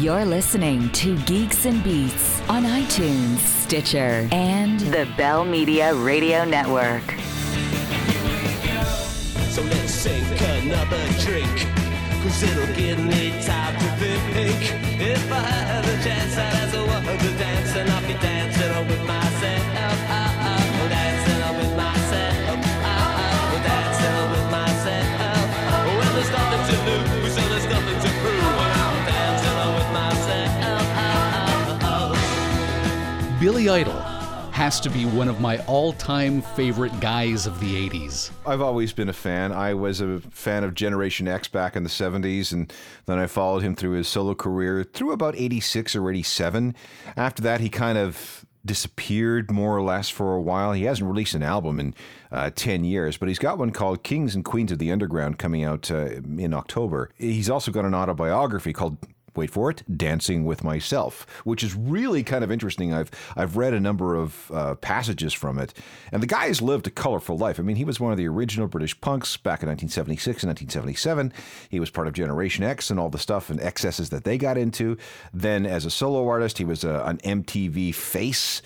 You're listening to Geeks and Beats on iTunes, Stitcher, and the Bell Media Radio Network. So let's sink another drink. Cause it'll me Billy Idol has to be one of my all-time favorite guys of the 80s. I've always been a fan. I was a fan of Generation X back in the 70s, and then I followed him through his solo career through about 86 or 87. After that, he kind of disappeared more or less for a while. He hasn't released an album in uh, 10 years, but he's got one called Kings and Queens of the Underground coming out uh, in October. He's also got an autobiography called wait for it, Dancing with Myself, which is really kind of interesting. I've I've read a number of uh, passages from it, and the guy has lived a colorful life. I mean, he was one of the original British punks back in 1976 and 1977. He was part of Generation X and all the stuff and excesses that they got into. Then, as a solo artist, he was a, an MTV face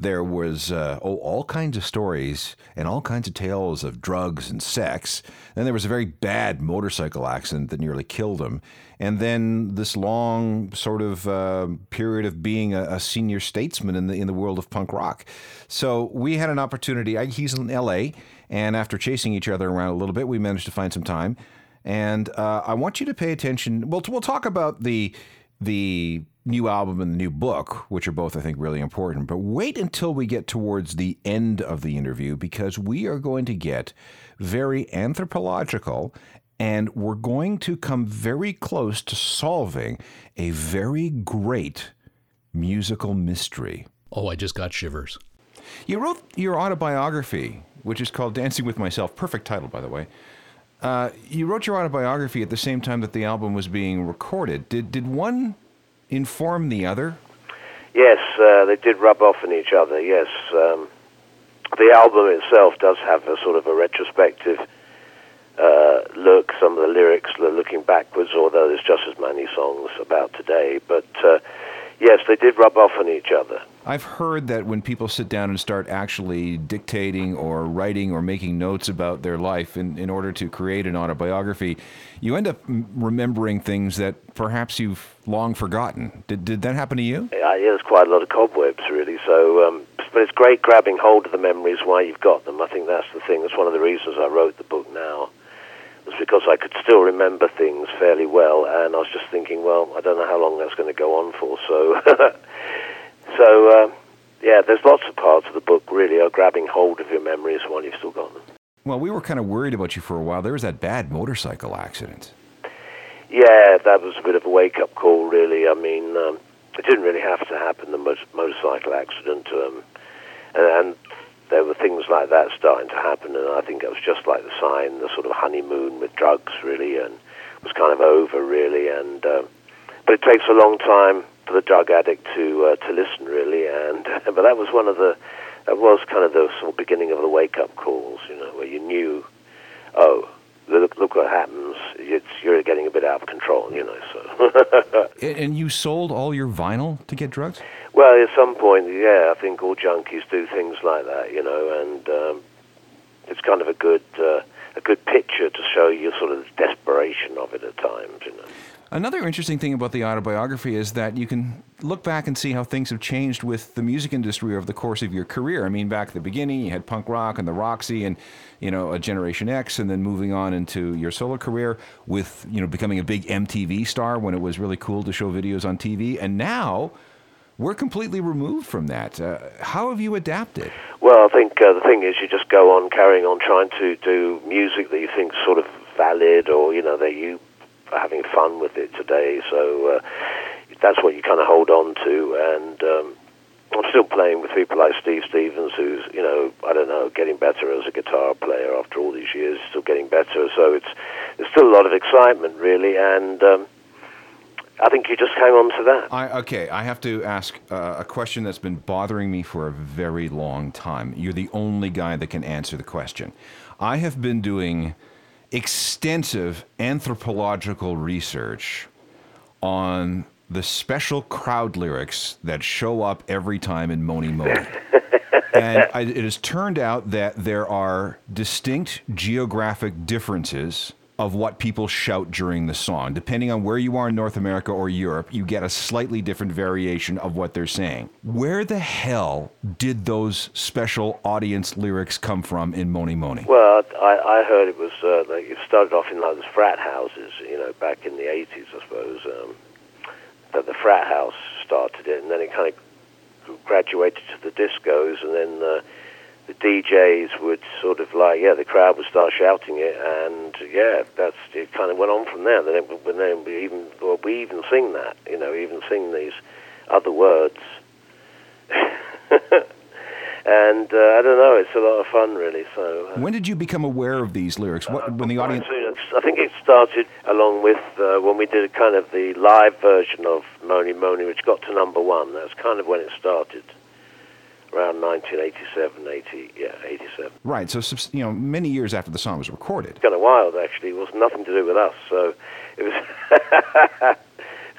there was uh, oh, all kinds of stories and all kinds of tales of drugs and sex. Then there was a very bad motorcycle accident that nearly killed him. And then this long sort of uh, period of being a, a, senior statesman in the in the world of punk rock. So we had an opportunity. I, he's in L.A. and after chasing each other around a little bit, we managed to find some time. And uh, I want you to pay attention. Well, we'll talk about the the new album and the new book, which are both, I think, really important. But wait until we get towards the end of the interview because we are going to get very anthropological and we're going to come very close to solving a very great musical mystery. Oh, I just got shivers. You wrote your autobiography, which is called Dancing with Myself. Perfect title, by the way. Uh, you wrote your autobiography at the same time that the album was being recorded. Did did one inform the other? Yes, uh, they did rub off on each other. Yes, um, the album itself does have a sort of a retrospective uh, look. Some of the lyrics are looking backwards, although there's just as many songs about today. But uh, yes, they did rub off on each other. I've heard that when people sit down and start actually dictating or writing or making notes about their life in, in order to create an autobiography, you end up remembering things that perhaps you've long forgotten. Did, did that happen to you? Yeah, there's quite a lot of cobwebs, really. So, um, but it's great grabbing hold of the memories while you've got them. I think that's the thing. That's one of the reasons I wrote the book now was because I could still remember things fairly well, and I was just thinking, well, I don't know how long that's going to go on for. So, so uh, yeah, there's lots of parts of the book really are grabbing hold of your memories while you've still got them. Well, we were kind of worried about you for a while. There was that bad motorcycle accident. Yeah, that was a bit of a wake-up call, really. I mean, um, it didn't really have to happen, the motorcycle accident. Um, and, and there were things like that starting to happen, and I think it was just like the sign, the sort of honeymoon with drugs, really, and was kind of over, really. And uh, but it takes a long time for the drug addict to uh, to listen, really. And but that was one of the that was kind of the sort of beginning of the wake up calls, you know, where you knew, oh, look, look what happens. It's, you're getting a bit out of control, you know. So. and you sold all your vinyl to get drugs? Well, at some point, yeah. I think all junkies do things like that, you know, and um, it's kind of a good uh, a good picture to show you sort of the desperation of it at times, you know. Another interesting thing about the autobiography is that you can look back and see how things have changed with the music industry over the course of your career. I mean, back at the beginning, you had punk rock and the Roxy and, you know, a Generation X, and then moving on into your solo career with, you know, becoming a big MTV star when it was really cool to show videos on TV. And now we're completely removed from that. Uh, how have you adapted? Well, I think uh, the thing is you just go on carrying on trying to do music that you think sort of valid or, you know, that you having fun with it today. So uh, that's what you kind of hold on to. And um, I'm still playing with people like Steve Stevens, who's you know I don't know getting better as a guitar player after all these years, still getting better. So it's there's still a lot of excitement really, and. Um, I think you just hang on to that. I, okay, I have to ask uh, a question that's been bothering me for a very long time. You're the only guy that can answer the question. I have been doing extensive anthropological research on the special crowd lyrics that show up every time in Mony Mony. and I, it has turned out that there are distinct geographic differences of what people shout during the song. Depending on where you are in North America or Europe, you get a slightly different variation of what they're saying. Where the hell did those special audience lyrics come from in Mony Mony? Well, I, I heard it was uh, started off in like those frat houses, you know, back in the '80s, I suppose. Um, that the frat house started it, and then it kind of graduated to the discos, and then the DJs would sort of like, yeah, the crowd would start shouting it, and yeah, that's it. Kind of went on from there. Then, it, then we even well, we even sing that, you know, even sing these other words. and uh, I don't know, it's a lot of fun, really. So. Uh, when did you become aware of these lyrics? What, when the audience? I think it started along with uh, when we did a kind of the live version of Mony Mony, which got to number one. That's kind of when it started around 1987, 80, yeah, 87. Right. So, you know, many years after the song was recorded. It's kind of wild, actually. It was nothing to do with us. So it was.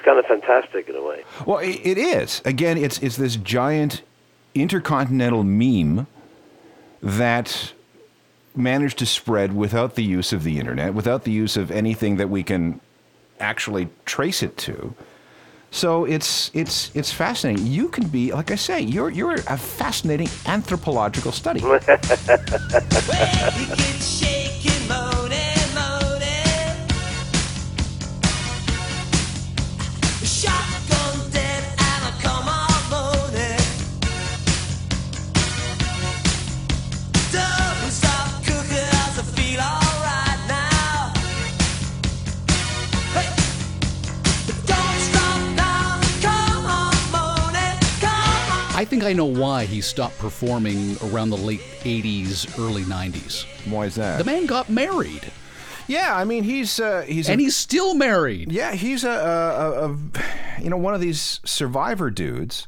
it's kind of fantastic in a way. Well, it is. Again, it's it's this giant intercontinental meme that managed to spread without the use of the internet, without the use of anything that we can actually trace it to. So it's it's it's fascinating. You can be, like I say, you're you're a fascinating anthropological study. I think I know why he stopped performing around the late 80s, early 90s. Why is that? The man got married. Yeah, I mean he's uh, he's and a, he's still married. Yeah, he's a, a, a, you know one of these survivor dudes.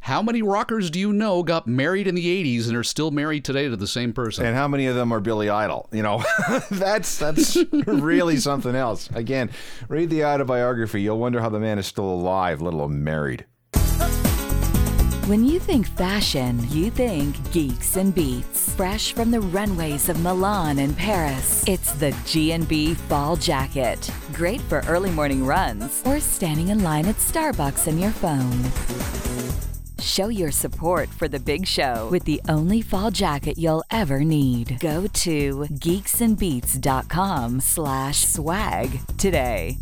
How many rockers do you know got married in the 80s and are still married today to the same person? And how many of them are Billy Idol? You know, that's that's really something else. Again, read the autobiography. You'll wonder how the man is still alive, let alone married. When you think fashion, you think Geeks and Beats. Fresh from the runways of Milan and Paris, it's the G&B Fall Jacket. Great for early morning runs or standing in line at Starbucks on your phone. Show your support for the big show with the only fall jacket you'll ever need. Go to geeksandbeats.com slash swag today.